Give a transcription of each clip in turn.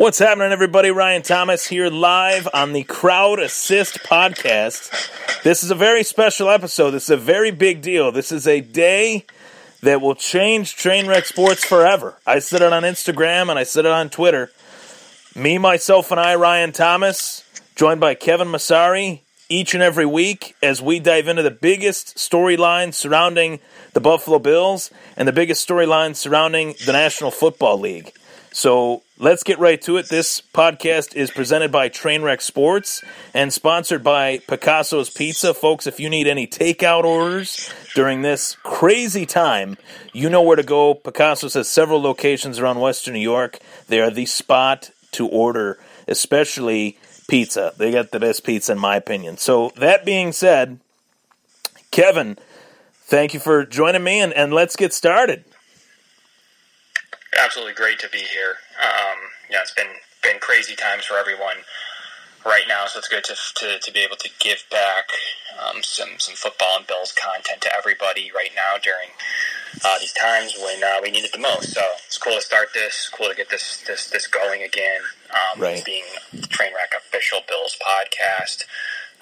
What's happening, everybody? Ryan Thomas here live on the Crowd Assist podcast. This is a very special episode. This is a very big deal. This is a day that will change Trainwreck Sports forever. I said it on Instagram and I said it on Twitter. Me, myself, and I, Ryan Thomas, joined by Kevin Masari, each and every week as we dive into the biggest storylines surrounding the Buffalo Bills and the biggest storylines surrounding the National Football League. So let's get right to it. This podcast is presented by Trainwreck Sports and sponsored by Picasso's Pizza. Folks, if you need any takeout orders during this crazy time, you know where to go. Picasso's has several locations around Western New York. They are the spot to order, especially pizza. They got the best pizza, in my opinion. So, that being said, Kevin, thank you for joining me, and, and let's get started absolutely great to be here. Um, yeah, it's been been crazy times for everyone right now, so it's good to to, to be able to give back um, some some football and Bills content to everybody right now during uh, these times when uh, we need it the most. So it's cool to start this. Cool to get this this this going again. Um, right. Being Trainwreck official Bills podcast.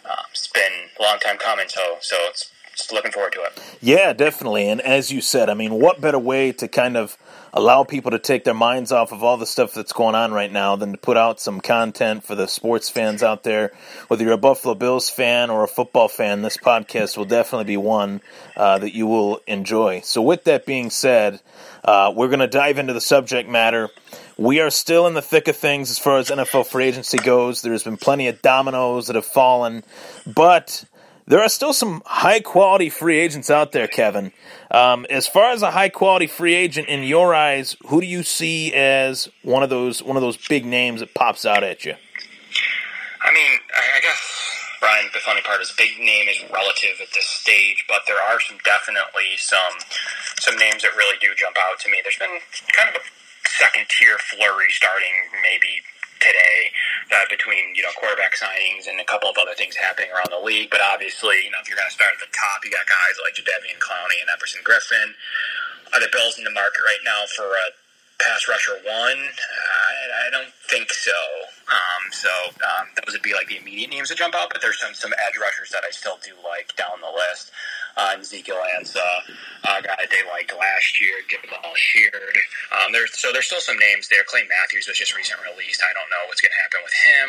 Um, it's been a long time coming, so so it's just looking forward to it. Yeah, definitely. And as you said, I mean, what better way to kind of allow people to take their minds off of all the stuff that's going on right now than to put out some content for the sports fans out there. Whether you're a Buffalo Bills fan or a football fan, this podcast will definitely be one uh, that you will enjoy. So, with that being said, uh, we're going to dive into the subject matter. We are still in the thick of things as far as NFL free agency goes. There's been plenty of dominoes that have fallen, but there are still some high quality free agents out there, Kevin. Um, as far as a high quality free agent in your eyes, who do you see as one of those one of those big names that pops out at you? I mean, I guess Brian, the funny part is big name is relative at this stage, but there are some definitely some some names that really do jump out to me. There's been kind of a second tier flurry starting maybe today uh, between you know quarterback signings and a couple of other things happening around the league. But obviously, you know, if you're going to start at the top, you got guys like Jadeveon Clowney and Everson Griffen. Are the Bills in the market right now for a pass rusher one? I, I don't think so. Um, so um, those would be like the immediate names that jump out. But there's some some edge rushers that I still do like down the list uh, Ezekiel Ansah, uh, guy they liked last year, Jabaal Sheard. Um, there's, so there's still some names there. Clay Matthews was just recently released. I don't know what's going to happen with him.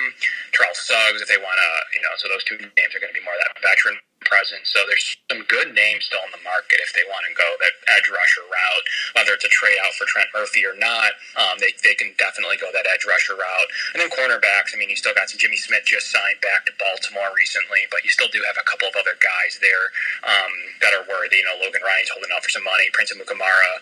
Charles Suggs, if they want to, you know, so those two names are going to be more of that veteran So there's some good names still in the market if they want to go that edge rusher route, whether it's a trade out for Trent Murphy or not. Um, they, they can definitely go that edge rusher route. And then cornerbacks, I mean, you still got some Jimmy Smith just signed back to Baltimore recently, but you still do have a couple of other guys there um, that are worthy. You know, Logan Ryan's holding out for some money. Prince Amukamara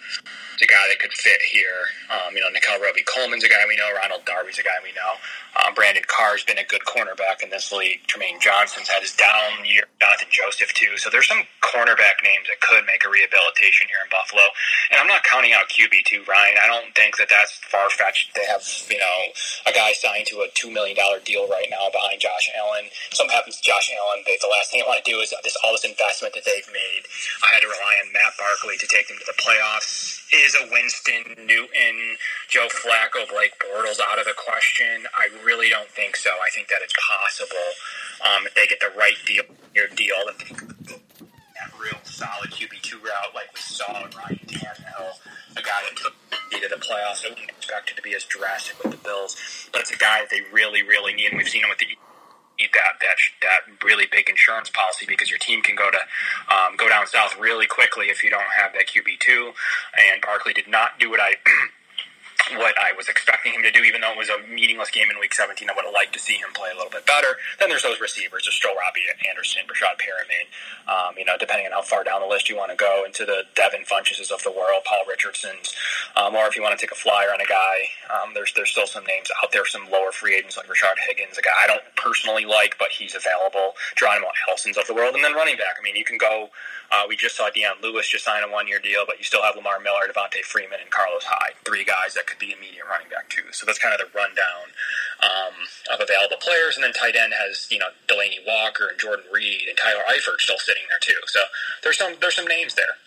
is a guy that could fit here. Um, you know, Nickell Robey-Coleman's a guy we know. Ronald Darby's a guy we know. Uh, Brandon Carr's been a good cornerback in this league. Trumaine Johnson's had his down year. Jonathan Joseph too. So there's some cornerback names that could make a rehabilitation here in Buffalo. And I'm not counting out QB two, Ryan. I don't think that that's far fetched. They have you know a guy signed to a two million dollar deal right now behind Josh Allen. Something happens to Josh Allen, they, the last thing I want to do is this all this investment that they've made. I had to rely on Matt Barkley to take them to the playoffs. Is a Winston Newton, Joe Flacco, Blake Bortles out of the question? I really don't think so. I think that it's possible um, if they get the right deal, your deal, that real solid QB two route like we saw in Ryan Tannehill, a guy that took me to the playoffs. I wouldn't expect it to be as drastic with the Bills, but it's a guy that they really, really need, and we've seen him with the need that that that really big insurance policy because your team can go to um, go down south really quickly if you don't have that QB two. And Barkley did not do what I what I was expecting him to do, even though it was a meaningless game in Week 17. I would have liked to see him play a little bit better. Then there's those receivers, just Joe Robby Anderson, Breshad Perriman. Um, you know, depending on how far down the list you want to go into the Devin Funchesses of the world, Paul Richardson's, um, or if you want to take a flyer on a guy, um, there's there's still some names out there, some lower free agents like Rashard Higgins, a guy I don't personally like, but he's available. Geronimo Allison's of the world, and then running back. I mean, you can go. Uh, we just saw Dion Lewis just sign a one-year deal, but you still have Lamar Miller, Devonta Freeman, and Carlos Hyde, three guys that could be immediate at running back too. So that's kind of the rundown um, of available players. And then tight end has you know Delanie Walker and Jordan Reed and Tyler Eifert still sitting there too. So there's some there's some names there.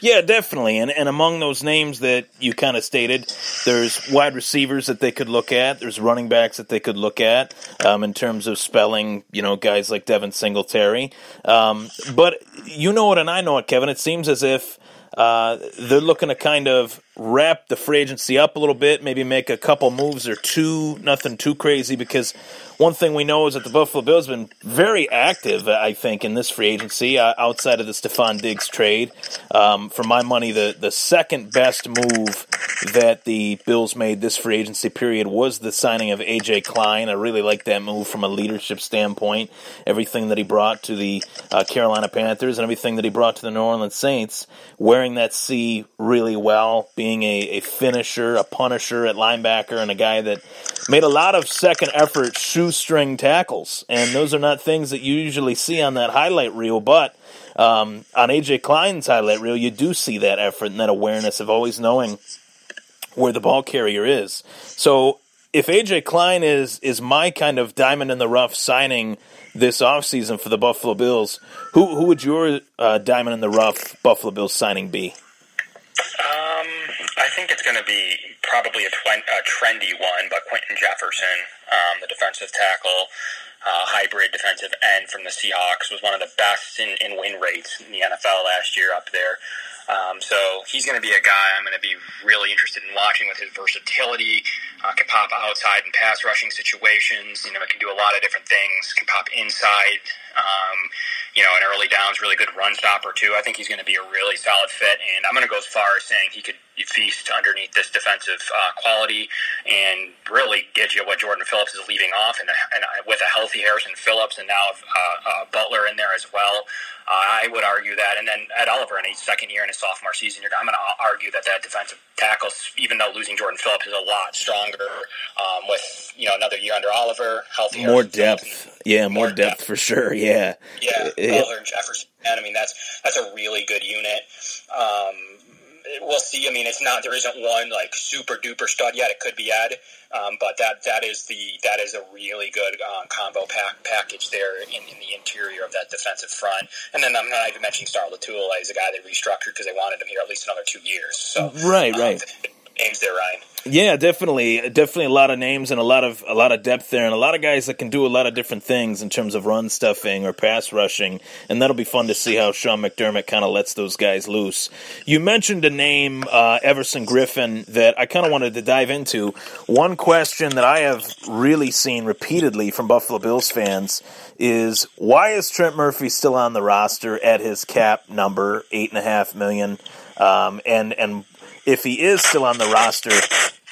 Yeah, definitely. And and among those names that you kind of stated, there's wide receivers that they could look at. There's running backs that they could look at um, in terms of spelling. You know, guys like Devin Singletary. Um, but you know it, and I know it, Kevin. It seems as if uh, they're looking to kind of wrap the free agency up a little bit, maybe make a couple moves or two, nothing too crazy. Because one thing we know is that the Buffalo Bills have been very active, I think, in this free agency uh, outside of the Stefon Diggs trade. Um, for my money, the, the second best move that the Bills made this free agency period was the signing of AJ Klein. I really like that move from a leadership standpoint. Everything that he brought to the uh, Carolina Panthers and everything that he brought to the New Orleans Saints, wearing that C really well, being a, a finisher, a punisher at linebacker, and a guy that made a lot of second effort shoestring tackles. And those are not things that you usually see on that highlight reel, but um, on AJ Klein's highlight reel, you do see that effort and that awareness of always knowing where the ball carrier is. So if AJ Klein is is my kind of diamond in the rough signing this offseason for the Buffalo Bills, who who would your uh, diamond in the rough Buffalo Bills signing be? Um, I think it's going to be probably a, a, trendy one, but Quinton Jefferson, um, the defensive tackle, uh, hybrid defensive end from the Seahawks, was one of the best in, in win rates in the NFL last year up there. Um, so he's going to be a guy I'm going to be really interested in watching with his versatility. Uh, can pop outside in pass rushing situations. You know, it can do a lot of different things. Can pop inside. Um, you know, in early downs, really good run stopper too. I think he's going to be a really solid fit, and I'm going to go as far as saying he could feast underneath this defensive uh, quality and really get you what Jordan Phillips is leaving off, and, and with a healthy Harrison Phillips and now uh, uh, Butler in there as well. Uh, I would argue that, and then Ed Oliver in his second year in his sophomore season, I'm going to argue that that defensive tackles, even though losing Jordan Phillips is a lot stronger, um, with you know another year under Oliver, healthy, more depth, yeah, more, more depth, depth, for sure, yeah, yeah, Butler and Jefferson. I mean that's that's a really good unit. Um, we'll see. I mean, it's not there isn't one like super duper stud yet. It could be Ed, um, but that that is the that is a really good uh, combo pack, package there in, in, the interior of that defensive front. And then I'm not even mentioning Star Lotulelei He's a guy they restructured because they wanted him here at least another two years. So right, um, right names there, Ryan. Yeah, definitely, definitely a lot of names and a lot of a lot of depth there, and a lot of guys that can do a lot of different things in terms of run stuffing or pass rushing, and that'll be fun to see how Sean McDermott kind of lets those guys loose. You mentioned a name, uh, Everson Griffen, that I kind of wanted to dive into. One question that I have really seen repeatedly from Buffalo Bills fans is why is Trent Murphy still on the roster at his cap number eight and a half million? Um, and and if he is still on the roster,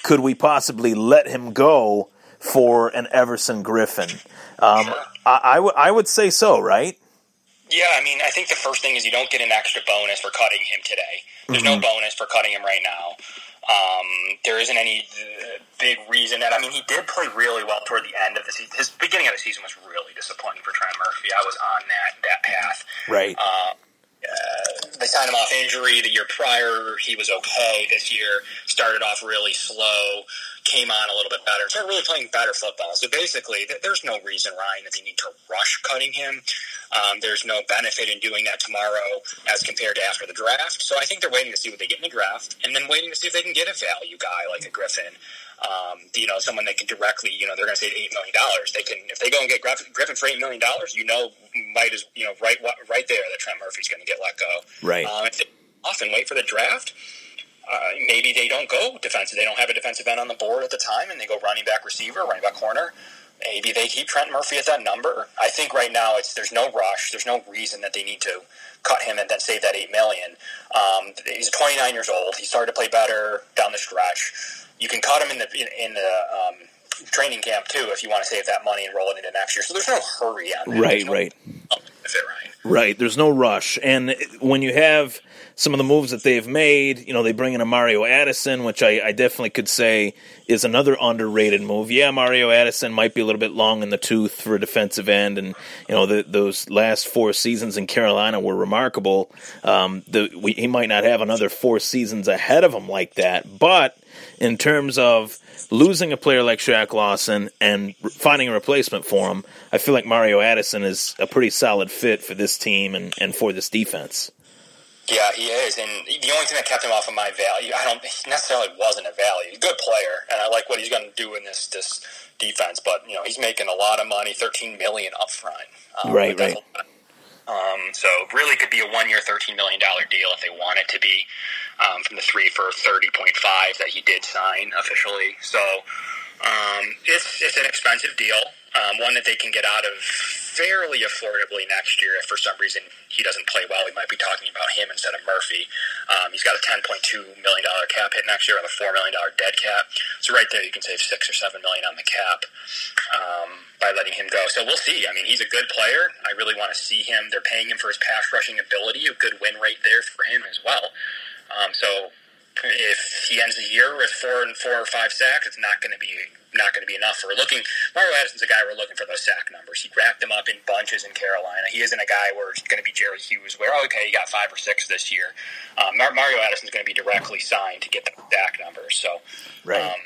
could we possibly let him go for an Everson Griffen? Um. I, I, w- I would say so, right? Yeah, I mean, I think the first thing is you don't get an extra bonus for cutting him today. There's mm-hmm. no bonus for cutting him right now. Um, there isn't any uh, big reason that I mean he did play really well toward the end of the season. His beginning of the season was really disappointing for Trent Murphy. I was on that that path. Right. Uh, uh, they signed him off injury the year prior. He was okay this year. Started off really slow, came on a little bit better, started really playing better football. So basically, th- there's no reason, Ryan, that they need to rush cutting him. Um, there's no benefit in doing that tomorrow as compared to after the draft. So I think they're waiting to see what they get in the draft, and then waiting to see if they can get a value guy like a Griffen um, you know, someone that can directly, you know, they're going to say eight million dollars. They can, if they go and get Griffen for eight million dollars, you know, might as you know, right, right there, that Trent Murphy's going to get let go. Right. Um, if they often wait for the draft. Uh, maybe they don't go defensive. They don't have a defensive end on the board at the time, and they go running back receiver, running back corner. Maybe they keep Trent Murphy at that number. I think right now it's there's no rush. There's no reason that they need to cut him and then save that eight million. Um, he's 29 years old. He started to play better down the stretch. You can cut him in the in, in the um, training camp too if you want to save that money and roll it into next year. So there's no hurry on that. Right, no right. Right. Right. There's no rush, and when you have some of the moves that they've made. You know, they bring in a Mario Addison, which I, I definitely could say is another underrated move. Yeah, Mario Addison might be a little bit long in the tooth for a defensive end, and you know the, those last four seasons in Carolina were remarkable. Um, the, we, he might not have another four seasons ahead of him like that, but in terms of losing a player like Shaq Lawson and finding a replacement for him, I feel like Mario Addison is a pretty solid fit for this team and, and for this defense. Yeah, he is, and the only thing that kept him off of my value, I don't he necessarily wasn't a value. He's a good player, and I like what he's going to do in this this defense. But you know, he's making a lot of money, thirteen million upfront. Um, right, right. Um, so really could be a one year, thirteen million dollar deal if they want it to be um, from the three for thirty point five that he did sign officially. So um, it's it's an expensive deal, um, one that they can get out of fairly affordably next year. If for some reason he doesn't play well, we might be talking about him instead of Murphy. Um, he's got a $10.2 million cap hit next year on a $4 million dead cap. So right there, you can save six or seven million on the cap um, by letting him go. So we'll see. I mean, he's a good player. I really want to see him. They're paying him for his pass rushing ability, a good win rate there for him as well. Um, so if he ends the year with four and four or five sacks, it's not going to be not going to be enough. We're looking. Mario Addison's a guy we're looking for those sack numbers. He racked them up in bunches in Carolina. He isn't a guy where it's going to be Jerry Hughes, where oh, okay, he got five or six this year. Um, Mario Addison's going to be directly signed to get the sack numbers. So, right. Um,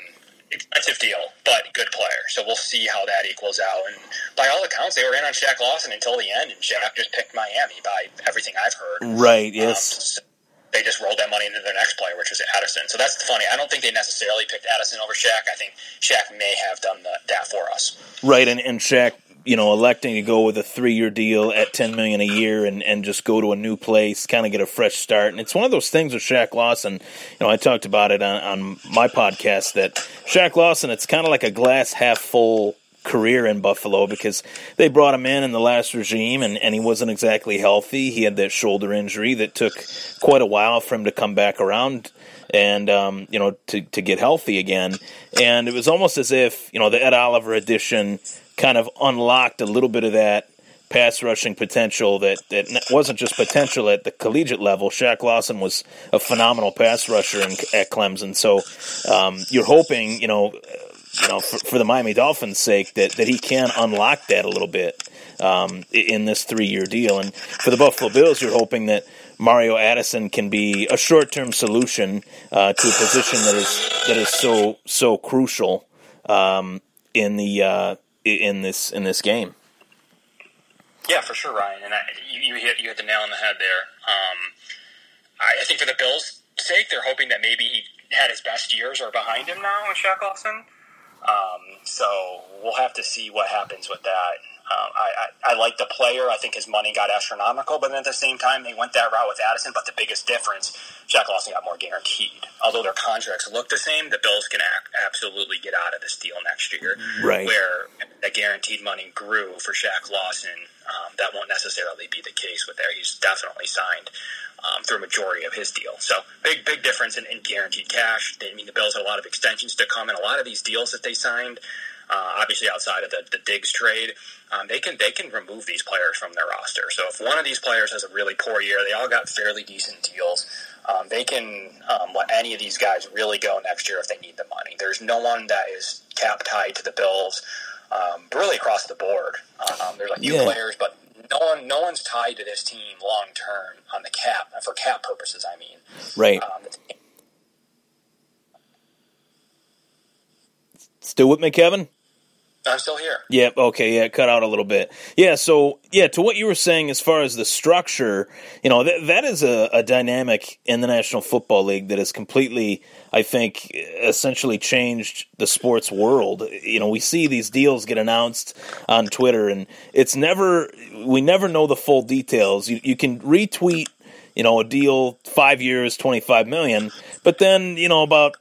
expensive deal, but good player. So we'll see how that equals out. And by all accounts, they were in on Shaq Lawson until the end, and Shaq just picked Miami by everything I've heard. Right. Yes. Um, so they just rolled that money into their next player, which was Addison. So that's funny. I don't think they necessarily picked Addison over Shaq. I think Shaq may have done the, that for us. Right, and, and Shaq, you know, electing to go with a three-year deal at ten million a year and, and just go to a new place, kind of get a fresh start. And it's one of those things with Shaq Lawson. You know, I talked about it on, on my podcast that Shaq Lawson, it's kind of like a glass half full career in Buffalo because they brought him in in the last regime and, and he wasn't exactly healthy. He had that shoulder injury that took quite a while for him to come back around and um, you know to to get healthy again. And it was almost as if you know the Ed Oliver addition kind of unlocked a little bit of that pass rushing potential that, that wasn't just potential at the collegiate level. Shaq Lawson was a phenomenal pass rusher in, at Clemson. So um, you're hoping, you know, you know, for, for, the Miami Dolphins' sake, that, that he can unlock that a little bit um, in this three year deal. And for the Buffalo Bills, you're hoping that Mario Addison can be a short term solution uh, to a position that is that is so so crucial um, in the uh, in this in this game. Yeah, for sure, Ryan. And I, you, you hit you hit the nail on the head there. Um, I, I think for the Bills' sake, they're hoping that maybe he had his best years are behind him now in Shaq Lawson. Um, so we'll have to see what happens with that. Um, I, I, I, like the player. I think his money got astronomical, but at the same time, they went that route with Addison. But the biggest difference, Shaq Lawson got more guaranteed. Although their contracts look the same, the Bills can absolutely get out of this deal next year. Right. Where the guaranteed money grew for Shaq Lawson, um, that won't necessarily be the case with there. He's definitely signed um, through a majority of his deal. So big, big difference in, in guaranteed cash. They, I mean, the Bills had a lot of extensions to come, and a lot of these deals that they signed, uh, obviously outside of the, the Diggs trade, um, they can they can remove these players from their roster. So if one of these players has a really poor year, they all got fairly decent deals. Um, they can um, let any of these guys really go next year if they need the money. There's no one that is cap tied to the Bills. Um, really across the board. Um, there's like new yeah. players, but no one, no one's tied to this team long term on the cap for cap purposes. I mean, right. Um, Still with me, Kevin? I'm still here. Yep. Okay. Yeah. Cut out a little bit. Yeah. So yeah, to what you were saying as far as the structure, you know, that that is a, a dynamic in the National Football League that has completely, I think, essentially changed the sports world. You know, we see these deals get announced on Twitter, and it's never we never know the full details. You you can retweet you know, a deal five years, twenty five million. But then, you know, about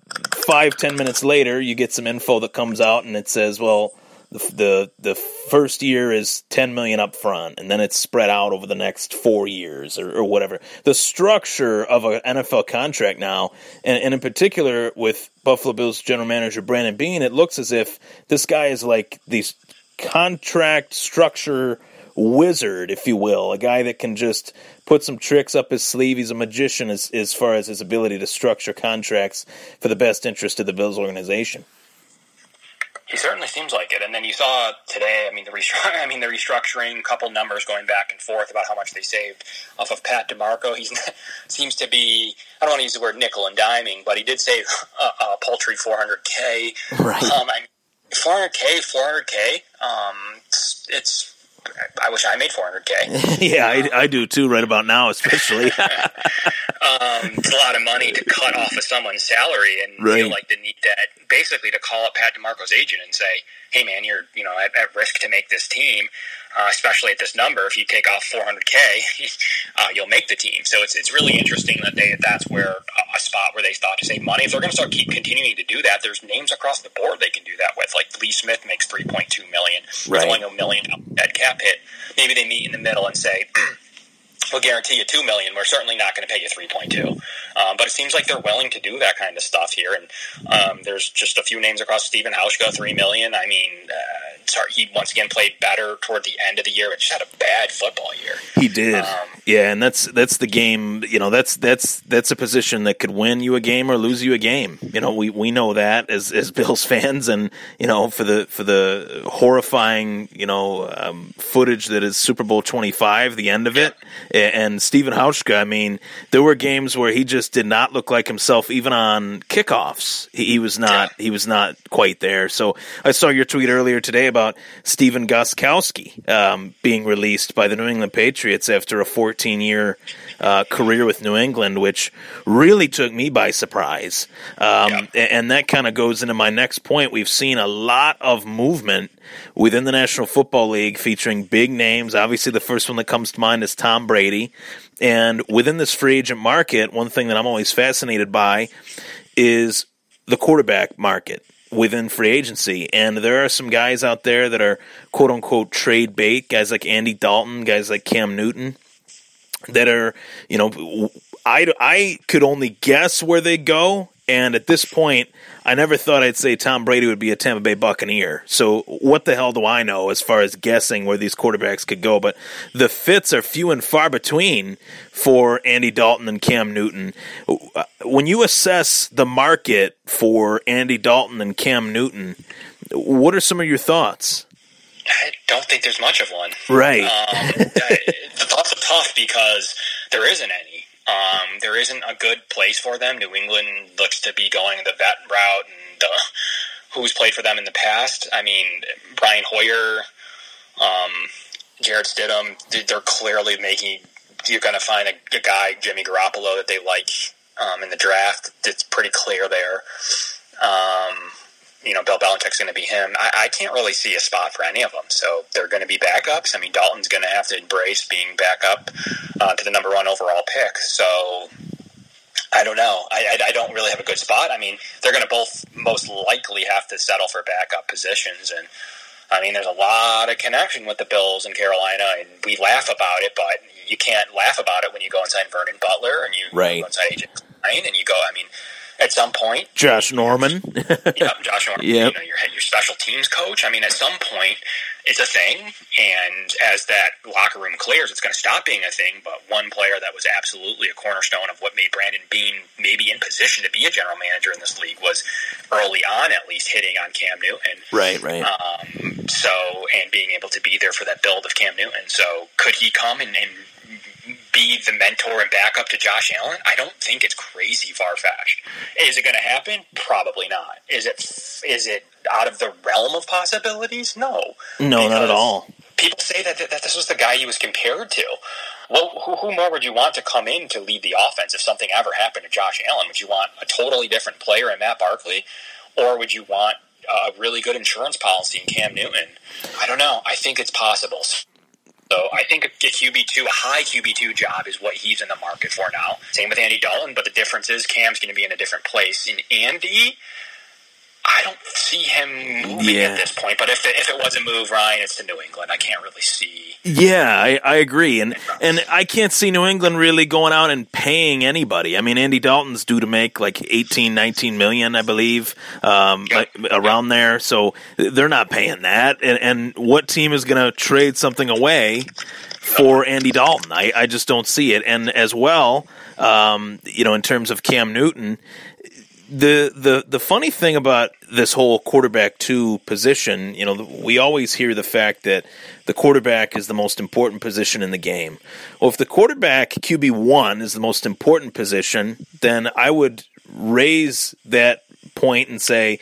five ten minutes later, you get some info that comes out, and it says, well, the the, the first year is 10 million up front and then it's spread out over the next four years or, or whatever the structure of an nfl contract now and, and in particular with buffalo bills general manager brandon beane it looks as if this guy is like these contract structure wizard, if you will, a guy that can just put some tricks up his sleeve. He's a magician as, as far as his ability to structure contracts for the best interest of the Bills organization. He certainly seems like it. And then you saw today, I mean, the restru- I mean, the restructuring, a couple numbers going back and forth about how much they saved off of Pat DiMarco. He seems to be, I don't want to use the word nickel and diming, but he did save a, a paltry 400K. Right. Um, I mean, 400K, 400K. Um, it's, it's I wish I made 400k. yeah, I, I, do too. Right about now, especially. um, it's a lot of money to cut off of someone's salary, and right. feel like the need that basically to call up Pat DiMarco's agent and say, "Hey, man, you're you know at, at risk to make this team, uh, especially at this number. If you take off 400k, uh, you'll make the team." So it's it's really interesting that they that's where a spot where they thought to save money. If they're going to start keep continuing to do that, there's names across the board they can do that with. Like Lee Smith makes 3.2 million. Right. Only a million dead cap hit. Maybe they meet in the middle and say. we'll guarantee you two million. We're certainly not going to pay you three point two. Um, but it seems like they're willing to do that kind of stuff here. And um, there's just a few names across. Stephen Hauschka, three million. I mean, uh, sorry, he once again played better toward the end of the year, but just had a bad football year. He did, um, yeah, and that's that's the game. You know, that's that's that's a position that could win you a game or lose you a game. You know, we, we know that as as Bills fans, and you know for the for the horrifying you know um, footage that is Super Bowl twenty five, the end of it, and Stephen Hauschka. I mean, there were games where he just did not look like himself, even on kickoffs. He, he was not he was not quite there. So I saw your tweet earlier today about Stephen Gostkowski um, being released by the New England Patriots after a 14 year uh, career with New England, which really took me by surprise. Um, yeah. And that kind of goes into my next point. We've seen a lot of movement within the National Football League featuring big names. Obviously, the first one that comes to mind is Tom Brady. And within this free agent market, one thing that I'm always fascinated by is the quarterback market within free agency. And there are some guys out there that are quote unquote trade bait, guys like Andy Dalton, guys like Cam Newton, that are, you know, I, I could only guess where they go. And at this point, I never thought I'd say Tom Brady would be a Tampa Bay Buccaneer. So what the hell do I know as far as guessing where these quarterbacks could go? But the fits are few and far between for Andy Dalton and Cam Newton. When you assess the market for Andy Dalton and Cam Newton, what are some of your thoughts? I don't think there's much of one. Right. Um, the thoughts are tough because there isn't any. Um, there isn't a good place for them. New England looks to be going the vet route, and who's played for them in the past? I mean, Brian Hoyer, um, Jarrett Stidham. They're clearly making. You're going to find a, a, guy, Jimmy Garoppolo, that they like um, in the draft. It's pretty clear there. Um, you know, Bill Belichick's going to be him. I, I, can't really see a spot for any of them. So they're going to be backups. I mean, Dalton's going to have to embrace being back up uh, to the number one overall pick. So I don't know. I, I, I, don't really have a good spot. I mean, they're going to both most likely have to settle for backup positions. And I mean, there's a lot of connection with the Bills in Carolina, and we laugh about it, but you can't laugh about it when you go inside Vernon Butler and you right. go inside AJ Klein and you go, I mean, at some point. Josh Norman. yeah, Josh Norman. Yep. You know, your, your special teams coach. I mean, at some point, it's a thing. And as that locker room clears, it's going to stop being a thing. But one player that was absolutely a cornerstone of what made Brandon Beane maybe in position to be a general manager in this league was early on, at least, hitting on Cam Newton. Right, right. Um, so, and being able to be there for that build of Cam Newton. So, could he come and, and be the mentor and backup to Josh Allen? I don't think it's crazy far fetched. Is it going to happen? Probably not. Is it? Is it out of the realm of possibilities? No. No, not at all. People say that, that this was the guy he was compared to. Well, who, who more would you want to come in to lead the offense if something ever happened to Josh Allen? Would you want a totally different player in Matt Barkley, or would you want a really good insurance policy in Cam Newton? I don't know. I think it's possible. So I think a QB two, a high QB two job is what he's in the market for now. Same with Andy Dalton, but the difference is Cam's going to be in a different place. In Andy, I don't see him moving Yeah. at this point. But if it, if it was a move, Ryan, it's to New England. I can't really see. Yeah, I, I agree, and and I can't see New England really going out and paying anybody. I mean, Andy Dalton's due to make like 18, 19 million, I believe, um, like, around there. So they're not paying that. And, and what team is going to trade something away for Andy Dalton? I, I just don't see it. And as well, um, you know, in terms of Cam Newton, the the the funny thing about this whole quarterback two position, you know, we always hear the fact that the quarterback is the most important position in the game. Well, if the quarterback QB one is the most important position, then I would raise that point and say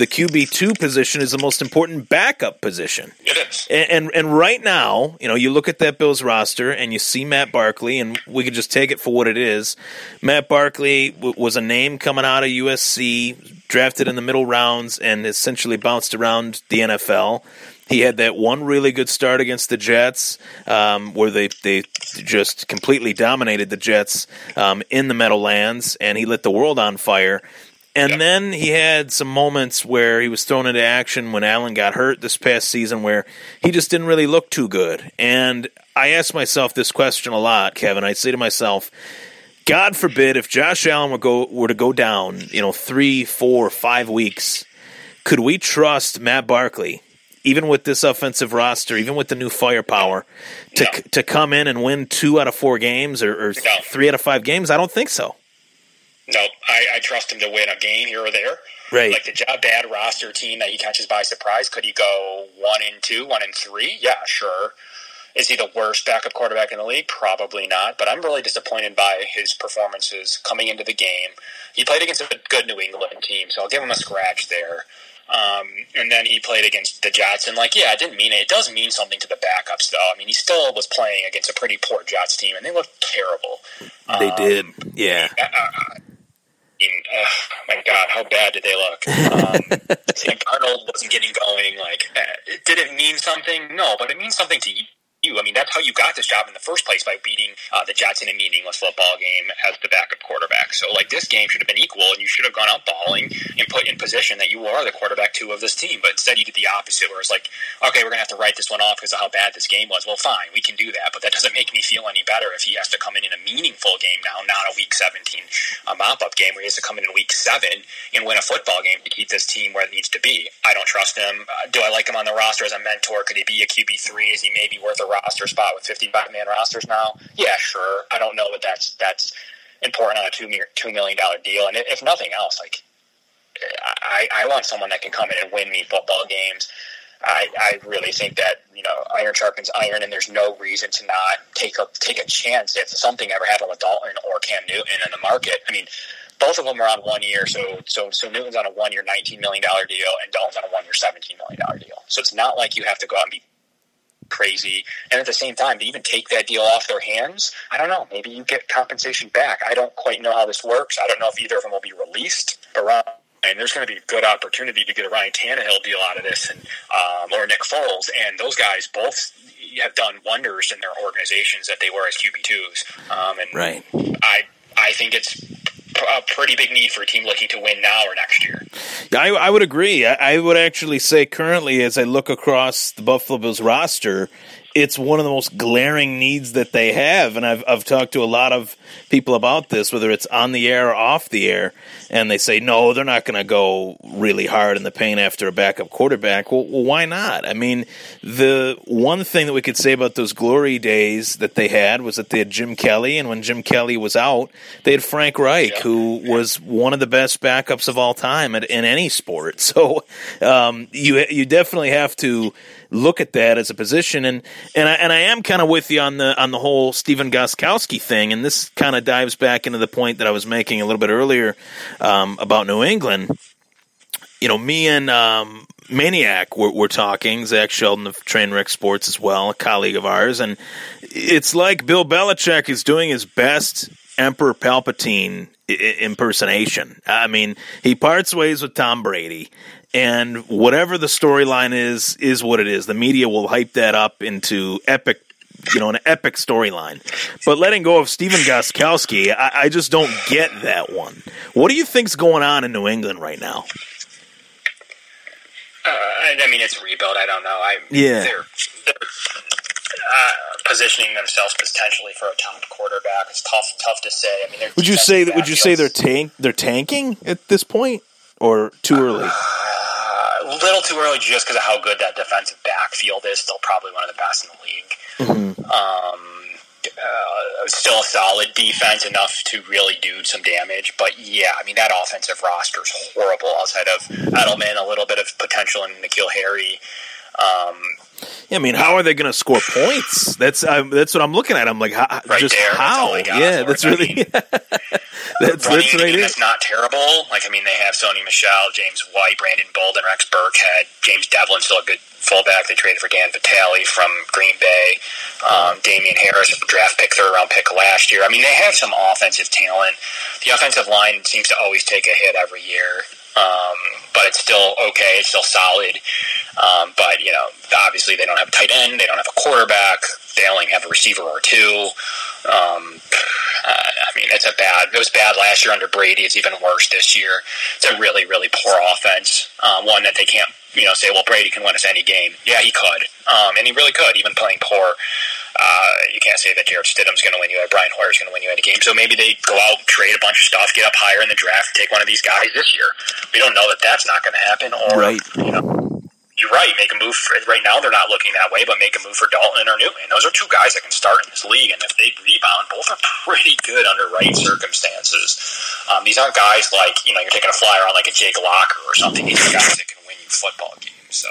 the QB two position is the most important backup position. It is. And, and and right now, you know, you look at that Bills roster and you see Matt Barkley, and we could just take it for what it is. Matt Barkley w- was a name coming out of USC, drafted in the middle rounds, and essentially bounced around the NFL. He had that one really good start against the Jets, um, where they they just completely dominated the Jets um, in the Meadowlands, and he lit the world on fire. And Yep. then he had some moments where he was thrown into action when Allen got hurt this past season where he just didn't really look too good. And I ask myself this question a lot, Kevin. I say to myself, God forbid if Josh Allen would go were to go down, you know, three, four, five weeks, could we trust Matt Barkley, even with this offensive roster, even with the new firepower, to No. to come in and win two out of four games or, or No. three out of five games? I don't think so. No, I, I trust him to win a game here or there. Right. Like the job bad roster team that he catches by surprise, could he go one and two, one and three? Yeah, sure. Is he the worst backup quarterback in the league? Probably not. But I'm really disappointed by his performances coming into the game. He played against a good New England team, so I'll give him a scratch there. Um, and then he played against the Jets, and like, yeah, it didn't mean it. It does mean something to the backups, though. I mean, he still was playing against a pretty poor Jets team, and they looked terrible. They Um, did. Yeah. I mean, uh, my God, how bad did they look? Um, Sam Darnold wasn't getting going. Like, uh, did it mean something? No, but it means something to you. I mean, that's how you got this job in the first place by beating uh, the Jets in a meaningless football game as the backup quarterback. So, like, this game should have been equal, and you should have gone out balling and put in position that you are the quarterback two of this team. But instead, you did the opposite, where it's like, okay, we're going to have to write this one off because of how bad this game was. Well, fine, we can do that, but that doesn't make me feel any better if he has to come in in a meaningful game now, not a Week 17 a mop-up game where he has to come in in Week 7 and win a football game to keep this team where it needs to be. I don't trust him. Uh, do I like him on the roster as a mentor? Could he be a QB3? Is he maybe worth a roster spot with 55-man rosters now? Yeah, sure. I don't know, but that's that's important on a two two million dollar deal. And if nothing else, like I, I want someone that can come in and win me football games. I, I really think that you know iron sharpens iron, and there's no reason to not take a take a chance if something ever happened with Dalton or Cam Newton in the market. I mean, both of them are on one year, so so so Newton's on a one year, nineteen million dollar deal, and Dalton's on a one year, seventeen million dollar deal. So it's not like you have to go out and be crazy. And at the same time, to even take that deal off their hands, I don't know. Maybe you get compensation back. I don't quite know how this works. I don't know if either of them will be released. But Ryan, and there's going to be a good opportunity to get a Ryan Tannehill deal out of this, and um, or Nick Foles, and those guys both have done wonders in their organizations that they were as QB twos. Um, and Right. I I think it's a pretty big need for a team looking to win now or next year. I, I would agree. I, I would actually say currently, as I look across the Buffalo Bills roster, it's one of the most glaring needs that they have. And I've I've talked to a lot of people about this, whether it's on the air or off the air, and they say no, they're not going to go really hard in the paint after a backup quarterback. Well, well, why not? I mean, the one thing that we could say about those glory days that they had was that they had Jim Kelly, and when Jim Kelly was out, they had Frank Reich, Yeah. who was one of the best backups of all time at, in any sport. So um, you you definitely have to look at that as a position, and and I, and I am kind of with you on the on the whole Stephen Gostkowski thing, and this kind of dives back into the point that I was making a little bit earlier um, about New England. You know, me and um, Maniac were, were talking, Zach Sheldon of Trainwreck Sports as well, a colleague of ours, and it's like Bill Belichick is doing his best Emperor Palpatine impersonation. I mean, he parts ways with Tom Brady, and whatever the storyline is, is what it is. The media will hype that up into epic, you know, an epic storyline. But letting go of Stephen Gostkowski, I, I just don't get that one. What do you think's going on in New England right now? I mean, it's a rebuild. I don't know. I Yeah. they're, they're uh, positioning themselves potentially for a top quarterback. It's tough, tough to say. I mean, Would you say that? Would you say they're tank? They're tanking at this point, or too early? uh, a little too early just because of how good that defensive backfield is. Still, probably one of the best in the league. Mhm. Um, uh, still a solid defense enough to really do some damage. But yeah, I mean that offensive roster is horrible. Outside of Edelman, a little bit of potential in N'Keal Harry. Um, Yeah, I mean, how are they going to score points? That's that's what I'm looking at. I'm like, how, Right just there, how? yeah, that's it. I really mean, that's that's right. that's not terrible. Like I mean, they have Sony Michel, James White, Brandon Bolden, Rex Burkhead, James Develin, still a good fullback. They traded for Dan Vitale from Green Bay. Um, Damien Harris, draft pick, third round pick last year. I mean, they have some offensive talent. The offensive line seems to always take a hit every year. Um, but it's still okay. It's still solid. Um, but you know, obviously they don't have a tight end. They don't have a quarterback. They only have a receiver or two. Um, I mean, it's a bad. It was bad last year under Brady. It's even worse this year. It's a really, really poor offense. Um, one that they can't, you know, say, well, Brady can win us any game. Yeah, he could, um, and he really could, even playing poor. Uh, you can't say that Jarrett Stidham's going to win you, or Brian Hoyer's going to win you any game. So maybe they go out, trade a bunch of stuff, get up higher in the draft, take one of these guys this year. We don't know that that's not going to happen. Or Right. you know, you're right. Make a move for, right now. They're not looking that way, but make a move for Dalton or Newton. Those are two guys that can start in this league, and if they rebound, both are pretty good under right circumstances. Um, these aren't guys like you know you're taking a flyer on like a Jake Locker or something. These are guys that can win you football games. So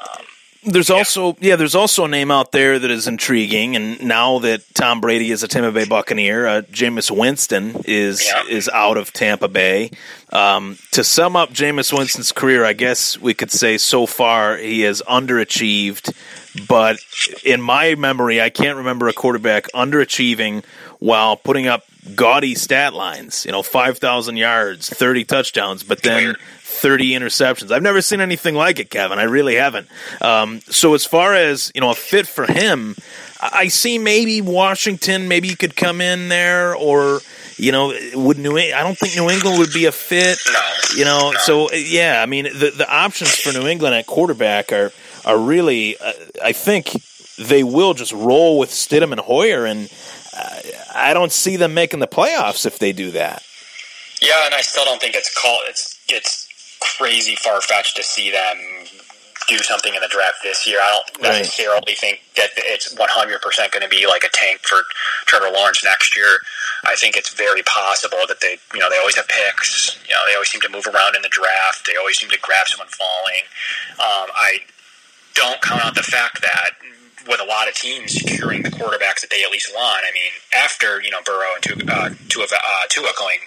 um, There's also yeah, there's also a name out there that is intriguing, and now that Tom Brady is a Tampa Bay Buccaneer, uh, Jameis Winston is Yeah. is out of Tampa Bay. Um, to sum up Jameis Winston's career, I guess we could say so far he has underachieved. But in my memory, I can't remember a quarterback underachieving while putting up gaudy stat lines. You know, five thousand yards, thirty touchdowns, but then. 30 interceptions. I've never seen anything like it, Kevin. I really haven't. Um, so as far as you know, a fit for him, I see maybe Washington. Maybe you could come in there, or you know, would New? I don't think New England would be a fit. You know, so yeah, I mean, the the options for New England at quarterback are are really. Uh, I think they will just roll with Stidham and Hoyer, and uh, I don't see them making the playoffs if they do that. yeah, and I still don't think it's called. It's it's crazy far fetched to see them do something in the draft this year. I don't Right. necessarily think that it's 100% going to be like a tank for Trevor Lawrence next year. I think it's very possible that they, you know, they always have picks. You know, they always seem to move around in the draft. They always seem to grab someone falling. Um, I don't count out the fact that with a lot of teams securing the quarterbacks that they at least want. I mean, after you know Burrow and Tua, uh, Tua, uh, Tua going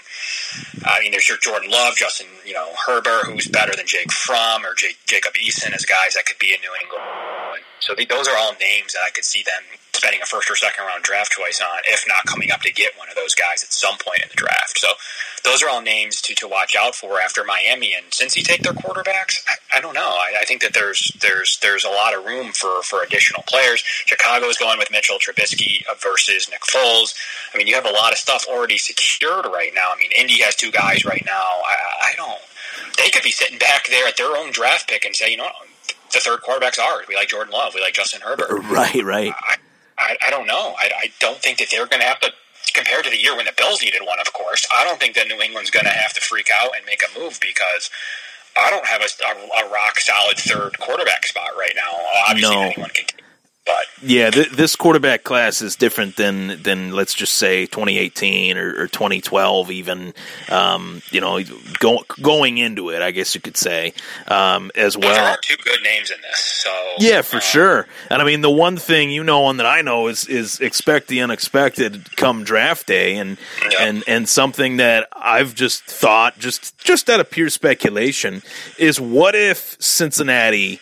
I mean, there's your Jordan Love, Justin, you know, Herbert, who's better than Jake Fromm or Jake, Jacob Eason as guys that could be in New England. So those are all names that I could see them spending a first or second round draft choice on, if not coming up to get one of those guys at some point in the draft. So those are all names to, to watch out for after Miami and Cincy take their quarterbacks. I, I don't know. I, I think that there's there's there's a lot of room for for additional players. Chicago is going with Mitchell Trubisky versus Nick Foles. I mean, you have a lot of stuff already secured right now. I mean, Indy has two guys right now. I, I don't. They could be sitting back there at their own draft pick and say, you know, the third quarterback's ours. We like Jordan Love. We like Justin Herbert. Right, right. I, I, I don't know. I, I don't think that they're going to have to. Compared to the year when the Bills needed one, of course, I don't think that New England's going to have to freak out and make a move because I don't have a, a, a rock solid third quarterback spot right now. Obviously, No. anyone can. But Yeah, th- this quarterback class is different than than let's just say 2018 or, or 2012, even. Um, you know, go, going into it, I guess you could say um, as there well. are two good names in this. So Yeah, for uh, sure. And I mean, the one thing you know, one that I know is is expect the unexpected come draft day, and Yeah. and and something that I've just thought, just just out of pure speculation, is what if Cincinnati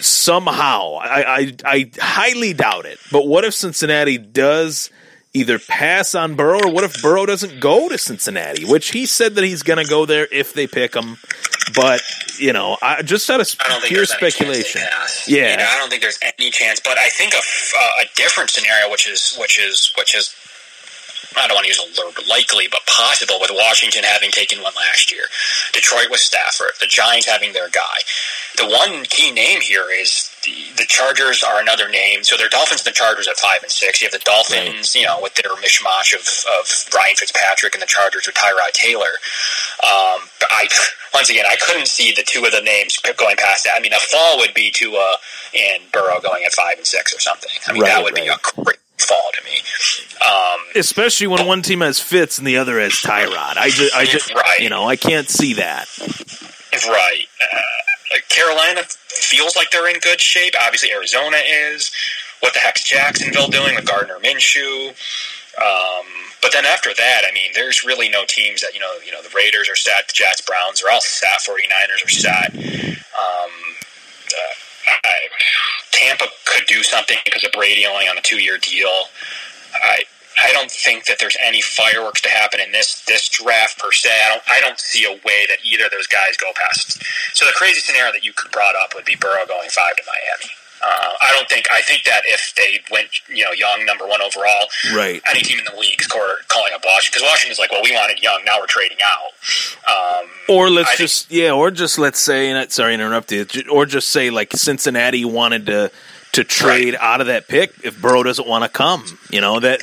somehow I, I I highly doubt it, but what if Cincinnati does either pass on Burrow or what if Burrow doesn't go to Cincinnati, which he said that he's going to go there if they pick him, but you know, I, just out of I don't think pure there's any chance they speculation. Yeah. You know, I don't think there's any chance. But I think a, f- uh, a different scenario, which is which is which is I don't want to use a word likely, but possible with Washington having taken one last year, Detroit with Stafford, the Giants having their guy. the one key name here is the, the Chargers are another name. So they're Dolphins and the Chargers at five and six. You have the Dolphins, right. you know, with their mishmash of, of Ryan Fitzpatrick and the Chargers with Tyrod Taylor. Um, I once again I couldn't see the two of the names going past that. I mean, a fall would be Tua and Burrow going at five and six or something. I mean, right, that would right. be a great fall to me. Um, Especially when one team has Fitz and the other has Tyrod. I just, I just, right. you know, I can't see that. Right. Uh, Carolina feels like they're in good shape. Obviously, Arizona is. What the heck's Jacksonville doing with Gardner Minshew? Um, but then after that, I mean, there's really no teams that you know. You know, the Raiders are set, the Jets, Browns are all set, 49ers are set. Um, Tampa could do something because of Brady only on a two-year deal. I I don't think that there's any fireworks to happen in this this draft per se. I don't I don't see a way that either of those guys go past. So the crazy scenario that you could brought up would be Burrow going five to Miami. Uh, I don't think. I think that if they went, you know, Young number one overall, right? Any team in the league is calling up Washington because Washington's like, well, we wanted Young, now we're trading out. Um, or let's I just, think, yeah, or just let's say, sorry, interrupt you, or just say like Cincinnati wanted to to trade right. out of that pick if Burrow doesn't want to come. You know that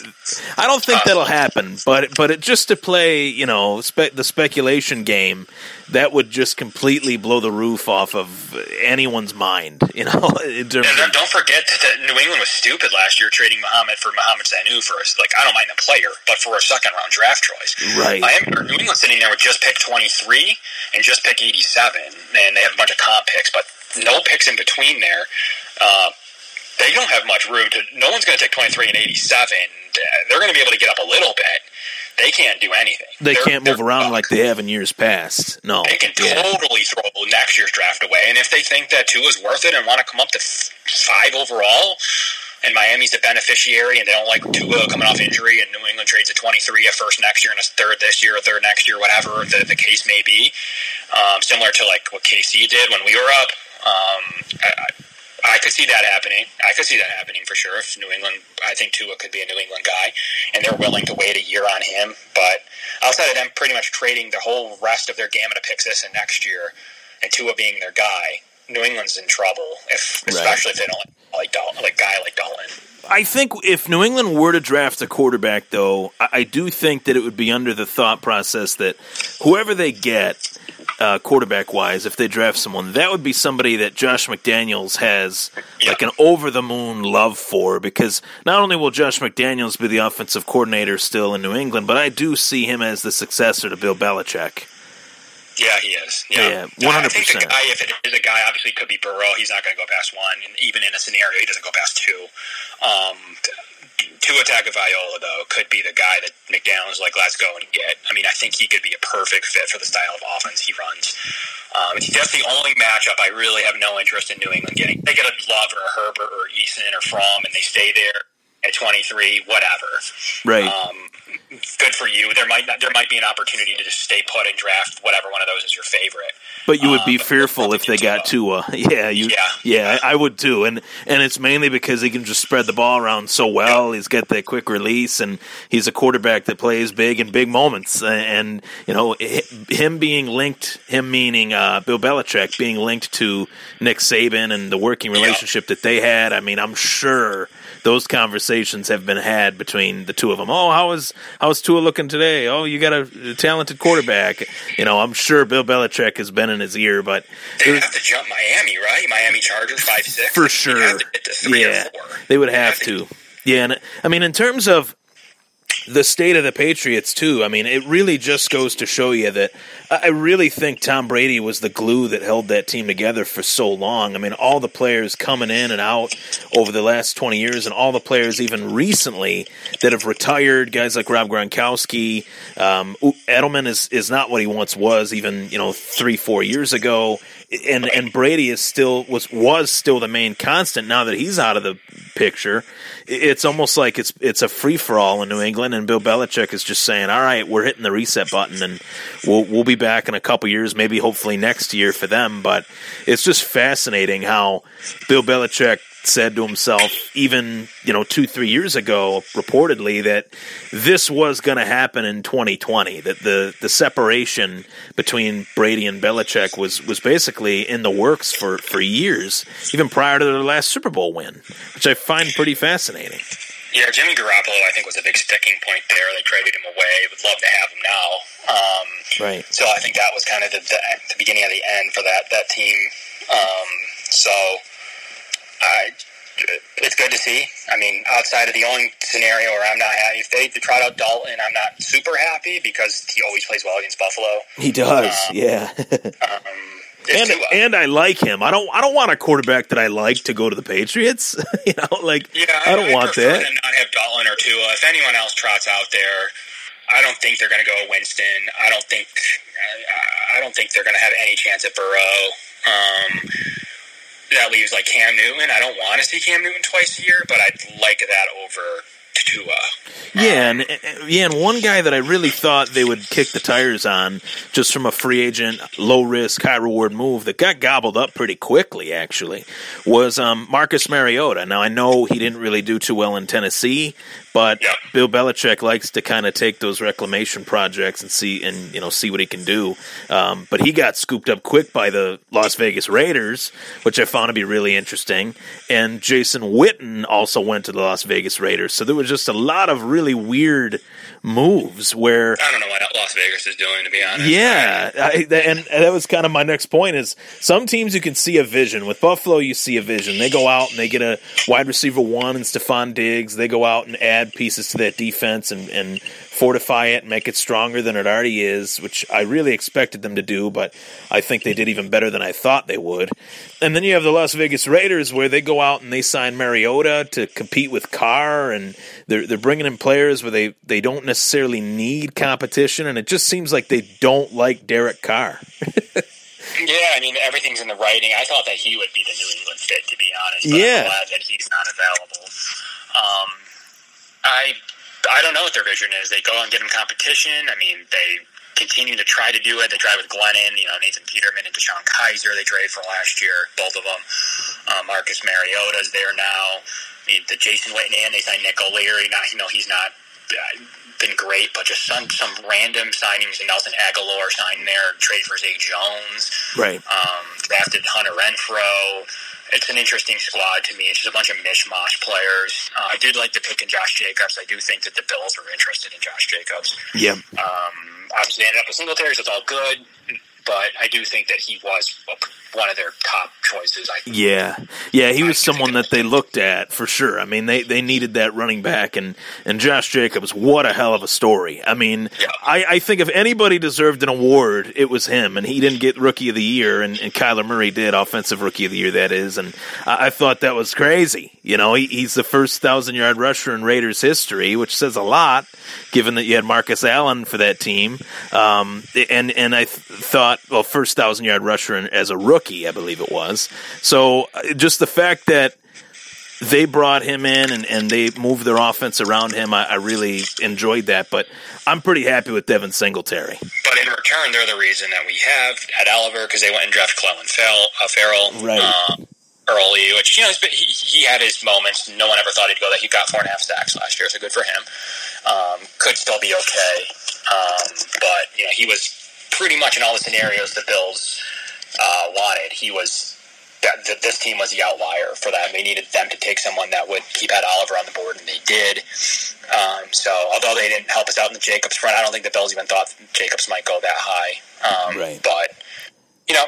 I don't think that'll happen, but but it, just to play, you know, spe- the speculation game, that would just completely blow the roof off of anyone's mind. You know, and then don't forget that New England was stupid last year trading Muhammad for Mohamed Sanu for us. Like I don't mind the player, but for a second round draft choice, right? I am New England sitting there with just pick twenty three and just pick eighty seven, and they have a bunch of comp picks, but no picks in between there. Uh, they don't have much room to. No one's going to take 23 and 87. They're going to be able to get up a little bit. They can't do anything. They they're, can't move around like they have in years past. No, they can yeah. totally throw next year's draft away. And if they think that two is worth it and want to come up to five overall, and Miami's the beneficiary, and they don't like Tua coming off injury, and New England trades a 23, a first next year, and a third this year, a third next year, whatever the, the case may be. Um, similar to like what KC did when we were up. Um, I, I could see that happening. I could see that happening for sure. If New England, I think Tua could be a New England guy, and they're willing to wait a year on him. But outside of them, pretty much trading the whole rest of their gamut of picks this and next year, and Tua being their guy, New England's in trouble. If especially right. if they don't like Dalton, like guy like Dalton. I think if New England were to draft a quarterback, though, I do think that it would be under the thought process that whoever they get uh, quarterback wise, if they draft someone, that would be somebody that Josh McDaniels has like an over the moon love for because not only will Josh McDaniels be the offensive coordinator still in New England, but I do see him as the successor to Bill Belichick. Yeah, he is. Yeah, one hundred percent. If it is a guy, obviously could be Burrow. He's not going to go past one, and even in a scenario, he doesn't go past two. Um, Tua Tagovailoa, though, could be the guy that McDaniel's like, let's go and get. I mean, I think he could be a perfect fit for the style of offense he runs. Um, that's the only matchup I really have no interest in New England getting. They get a Love or a Herbert or Eason or Fromm, and they stay there at 23, whatever. Right. Um, good for you. There might not, there might be an opportunity to just stay put and draft whatever one of those is your favorite. But you would be um, fearful if they got Tua. Yeah, you. Yeah, yeah, I would too. And and it's mainly because he can just spread the ball around so well. He's got that quick release, and he's a quarterback that plays big in big moments. And you know, him being linked, him meaning uh, Bill Belichick being linked to Nick Saban and the working relationship yeah. that they had. I mean, I'm sure those conversations have been had between the two of them. Oh, how is how's Tua looking today? Oh, you got a, talented quarterback. You know, I'm sure Bill Belichick has been in his ear, but they have to jump Miami, right? Miami Chargers five six for sure. yeah, they would have, have to. to. Yeah, and I mean, in terms of the state of the Patriots too. I mean, it really just goes to show you that I really think Tom Brady was the glue that held that team together for so long. I mean, all the players coming in and out over the last 20 years and all the players even recently that have retired, guys like Rob Gronkowski, um, Edelman is is not what he once was even, you know, 3 4 years ago. And and Brady is still was was still the main constant now that he's out of the picture. It's almost like it's it's a free for all in New England, and Bill Belichick is just saying, "All right, we're hitting the reset button, and we'll we'll be back in a couple years, maybe hopefully next year for them." But it's just fascinating how Bill Belichick said to himself, even you know two three years ago, reportedly that this was going to happen in 2020. That the the separation between Brady and Belichick was was basically in the works for for years, even prior to their last Super Bowl win, which I find pretty fascinating. Yeah, Jimmy Garoppolo, I think, was a big sticking point there. They traded him away. Would love to have him now. Um, right. So I think that was kind of the, the, the beginning of the end for that that team. Um, so I, it's good to see. I mean, outside of the only scenario where I'm not happy, if they, they trot out Dalton, I'm not super happy because he always plays well against Buffalo. He does, um, yeah. and, and I like him. I don't. I don't want a quarterback that I like to go to the Patriots. you know, like yeah, I, I don't I want that. Not have Dalton or Tua. If anyone else trots out there, I don't think they're going to go to Winston. I don't think. I don't think they're going to have any chance at Burrow. Um, that leaves like Cam Newton. I don't want to see Cam Newton twice a year, but I'd like that over Tua. Yeah, and yeah, and one guy that I really thought they would kick the tires on, just from a free agent, low risk, high reward move that got gobbled up pretty quickly, actually, was um, Marcus Mariota. Now I know he didn't really do too well in Tennessee, but yep. Bill Belichick likes to kind of take those reclamation projects and see and you know see what he can do. Um, but he got scooped up quick by the Las Vegas Raiders, which I found to be really interesting. And Jason Witten also went to the Las Vegas Raiders, so there was just a lot of really weird moves where I don't know what Las Vegas is doing to be honest. Yeah, I, and, and that was kind of my next point is some teams you can see a vision. With Buffalo, you see a vision. They go out and they get a wide receiver one and Stefon Diggs. They go out and add pieces to that defense and, and fortify it and make it stronger than it already is, which I really expected them to do, but I think they did even better than I thought they would. And then you have the Las Vegas Raiders where they go out and they sign Mariota to compete with Carr, and they're they're bringing in players where they they don't necessarily need competition, and it just seems like they don't like Derek Carr. Yeah, I mean everything's in the writing. I thought that he would be the New England fit, to be honest. yeah, I'm glad that he's not available. Um, I I don't know what their vision is. They go and get him competition. I mean, they continue to try to do it. They tried with Glennon, you know, Nathan Peterman and DeShone Kizer. They traded for last year, both of them. Uh, Marcus Mariota's there now. I mean, the Jason Witten and they signed Nick O'Leary. Not, you know, he's not uh, been great, but just some some random signings. And Nelson Agholor signed there, trade for Zay Jones. Right. Um, drafted Hunter Renfrow it's an interesting squad to me. It's just a bunch of mishmash players. Uh, I did like the pick in Josh Jacobs. I do think that the Bills were interested in Josh Jacobs. Yeah. Um, obviously, ended up with Singletary, so it's all good but I do think that he was one of their top choices. I think. Yeah, yeah, he was someone that they looked at for sure. I mean, they, they needed that running back, and and Josh Jacobs, what a hell of a story. I mean, yeah. I, I think if anybody deserved an award, it was him, and he didn't get Rookie of the Year, and, and Kyler Murray did Offensive Rookie of the Year. That is, and I, I thought that was crazy. You know, he, he's the first thousand yard rusher in Raiders history, which says a lot, given that you had Marcus Allen for that team. Um, and and I th- thought well, first thousand yard rusher as a rookie, I believe it was. So uh, just the fact that they brought him in and, and they moved their offense around him, I, I really enjoyed that. But I'm pretty happy with Devin Singletary. But in return, they're the reason that we have Ed Oliver because they went and drafted Clelin uh, Ferrell. Right. Uh, early, which you know he, he had his moments. No one ever thought he'd go that. He got four and a half sacks last year, so good for him. Um, could still be okay, um, but you know he was pretty much in all the scenarios the Bills uh, wanted. He was that, that this team was the outlier for them. They needed them to take someone that would keep Ed Oliver on the board, and they did. Um, so, although they didn't help us out in the Jacobs front, I don't think the Bills even thought Jacobs might go that high. Um, right. But you know,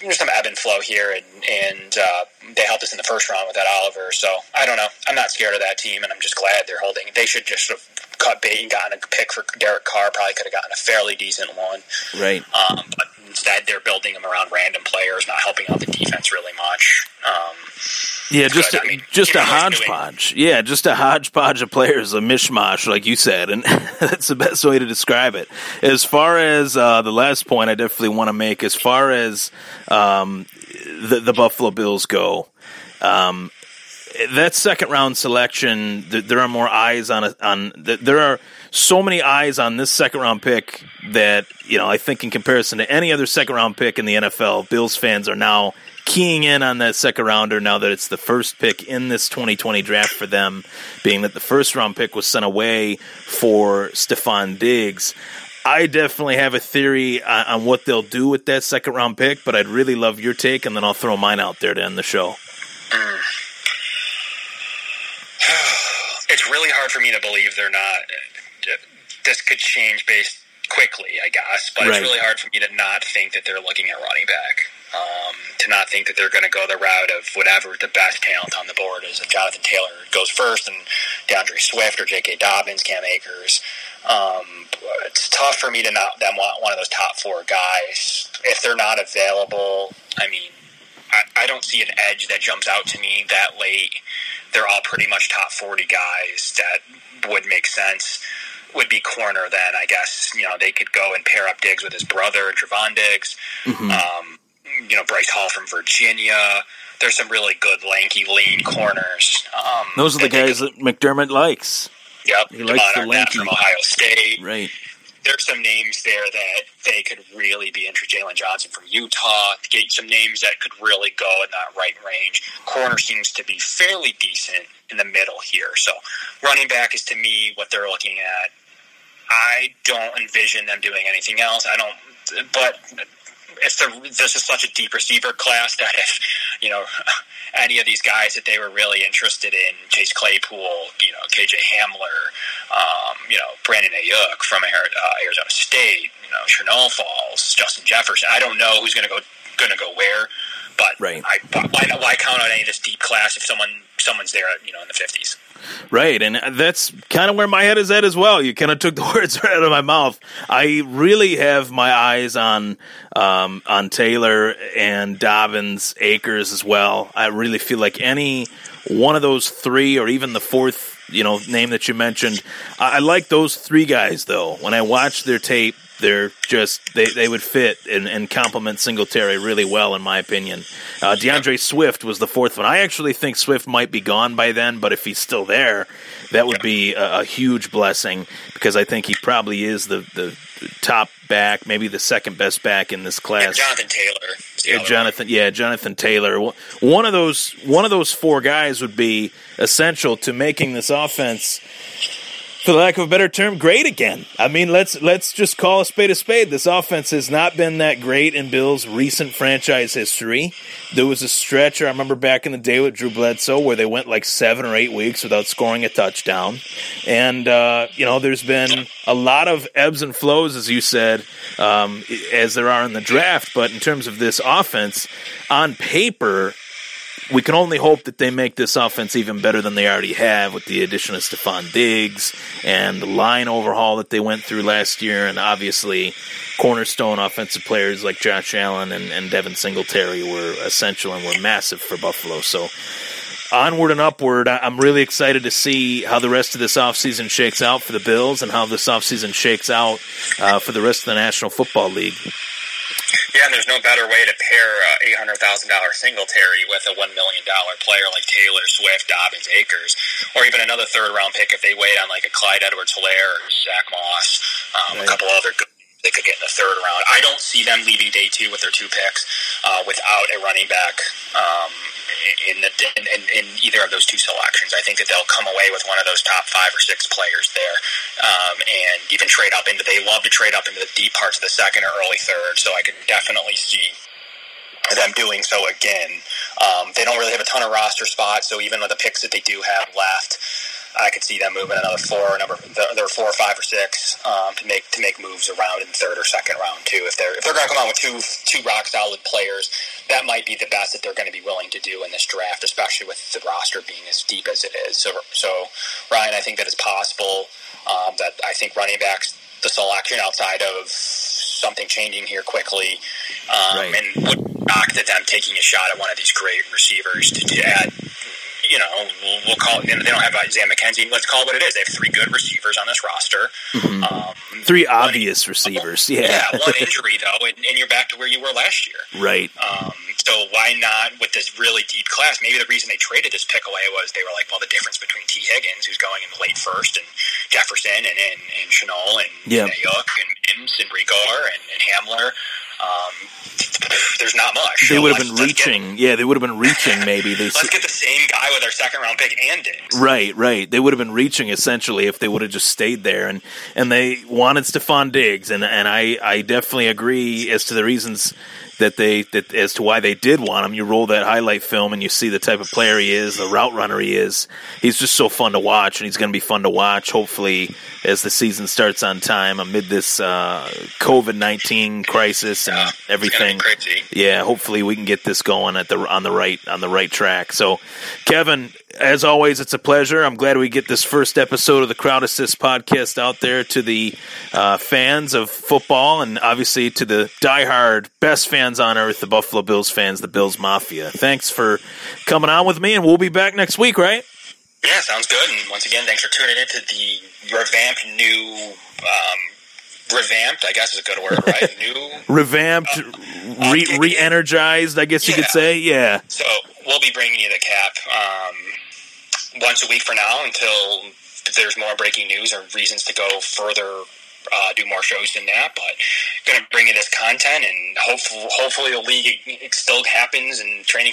there's some ebb and flow here, and and uh, they helped us in the first round with that Oliver. So I don't know. I'm not scared of that team, and I'm just glad they're holding. They should just of cut bait and gotten a pick for Derek Carr. Probably could have gotten a fairly decent one. Right. Um, but instead, they're building them around random players, not helping out the defense really much. Um, yeah, just a, I mean, just a hodgepodge. Yeah, just a hodgepodge of players, a mishmash, like you said, and that's the best way to describe it. As far as uh, the last point, I definitely want to make, as far as um, the, the Buffalo Bills go, um, that second round selection, there are more eyes on a, on. There are so many eyes on this second round pick that you know. I think in comparison to any other second round pick in the NFL, Bills fans are now keying in on that second rounder now that it's the first pick in this 2020 draft for them, being that the first round pick was sent away for Stefon Diggs. I definitely have a theory on, what they'll do with that second round pick, but I'd really love your take, and then I'll throw mine out there to end the show. It's really hard for me to believe they're not. This could change based quickly, I guess, but right. it's really hard for me to not think that they're looking at running back. Um, to not think that they're going to go the route of whatever the best talent on the board is. If Jonathan Taylor goes first, and D'Andre Swift or J.K. Dobbins, Cam Akers, um, it's tough for me to not them want one of those top four guys if they're not available. I mean, I, I don't see an edge that jumps out to me that late. They're all pretty much top forty guys that would make sense would be corner then I guess you know they could go and pair up Diggs with his brother Trevon Diggs mm-hmm. um, you know Bryce Hall from Virginia. There's some really good lanky lean corners. Um, Those are the guys that McDermott likes. Yep, he likes the lanky from Ohio State. Right. There's some names there that they could really be interested. Jaylon Johnson from Utah. Get some names that could really go in that right range. Corner seems to be fairly decent in the middle here. So running back is to me what they're looking at. I don't envision them doing anything else. I don't, but it's the, this is such a deep receiver class that if you know any of these guys that they were really interested in, Chase Claypool, you know KJ Hamler, um, you know Brandon Aiyuk from Arizona State, you know Chernow Falls, Justin Jefferson. I don't know who's going to go going to go where, but right. I, why, why count on any of this deep class if someone someone's there, you know, in the fifties? Right, and that's kind of where my head is at as well. You kind of took the words right out of my mouth. I really have my eyes on um, on Taylor and Dobbins, Akers as well. I really feel like any one of those three, or even the fourth, you know, name that you mentioned. I, I like those three guys though. When I watch their tape, they're just they, they would fit and, and complement Singletary really well, in my opinion. Uh, D'Andre Swift was the fourth one. I actually think Swift might be gone by then, but if he's still there, that would be a, a huge blessing because I think he probably is the, the top back, maybe the second best back in this class. Jonathan Taylor. Yeah, Jonathan. Yeah, Jonathan Taylor. One of those one of those four guys would be essential to making this offense for lack of a better term, great again. I mean, let's let's just call a spade a spade. This offense has not been that great in Bill's recent franchise history. There was a stretch I remember back in the day with Drew Bledsoe where they went like seven or eight weeks without scoring a touchdown, and uh, you know, there's been a lot of ebbs and flows, as you said, um, as there are in the draft. But in terms of this offense, on paper, we can only hope that they make this offense even better than they already have with the addition of Stefon Diggs and the line overhaul that they went through last year, and obviously cornerstone offensive players like Josh Allen and, and Devin Singletary were essential and were massive for Buffalo. So onward and upward. I'm really excited to see how the rest of this offseason shakes out for the Bills and how this offseason shakes out uh, for the rest of the National Football League. And there's no better way to pair a eight hundred thousand dollar Singletary with a one million dollar player like Taylor Swift, Dobbins, Akers, or even another third round pick if they wait on like a Clyde Edwards-Helaire or Zach Moss, um, right. a couple other good they could get in the third round. I don't see them leaving day two with their two picks uh, without a running back um, in, the, in, in, either of those two selections. I think that they'll come away with one of those top five or six players there, um, and even trade up into. They love to trade up into the deep parts of the second or early third. So I could definitely see them doing so again. Um, they don't really have a ton of roster spots, so even with the picks that they do have left, I could see them moving another four, number there are four or five or six um, to make to make moves around in third or second round too. If they're if they're going to come out with two two rock solid players, that might be the best that they're going to be willing to do in this draft, especially with the roster being as deep as it is. So, so Ryan, I think that it's possible um, that I think running backs the selection outside of something changing here quickly, um, right. and would knock that them taking a shot at one of these great receivers to, to add you know, we'll, we'll call it, they don't have Isaiah McKenzie. Let's call it what it is. They have three good receivers on this roster. Mm-hmm. Um, three obvious one, receivers. Yeah. yeah. One injury, though, and, and, you're back to where you were last year. Right. Um, So why not with this really deep class? Maybe the reason they traded this pick away was they were like, well, the difference between Tee Higgins, who's going in the late first, and Jefferson and and, and Shenault and Yeah. Aiyuk and Mims and Reagor and, and Hamler. Um, there's not much. They So would have been let's get- reaching. Yeah, they would have been reaching. Maybe they. Let's get the same guy with our second round pick and Diggs. Right, right. They would have been reaching essentially if they would have just stayed there, and and they wanted Stefon Diggs, and and I I definitely agree as to the reasons that they that as to why they did want him. You roll that highlight film and you see the type of player he is, the route runner he is. He's just so fun to watch, and he's going to be fun to watch. Hopefully, as the season starts on time amid this uh, COVID nineteen crisis and everything. It's be crazy. Yeah, hopefully we can get this going at the on the right on the right track. So, Kevin, as always, it's a pleasure. I'm glad we get this first episode of the Crowd Assist podcast out there to the uh, fans of football, and obviously to the diehard best fans on earth, the Buffalo Bills fans, the Bills Mafia. Thanks for coming on with me, and we'll be back next week, right? Yeah, sounds good. And once again, thanks for tuning into the revamped new. Um, revamped, I guess is a good word, right? new. Revamped, re re-energized, I guess you could say. Yeah. So we'll be bringing you the cap um, once a week for now until there's more breaking news or reasons to go further. Uh, do more shows than that, but going to bring you this content, and hopefully, hopefully, the league still happens and training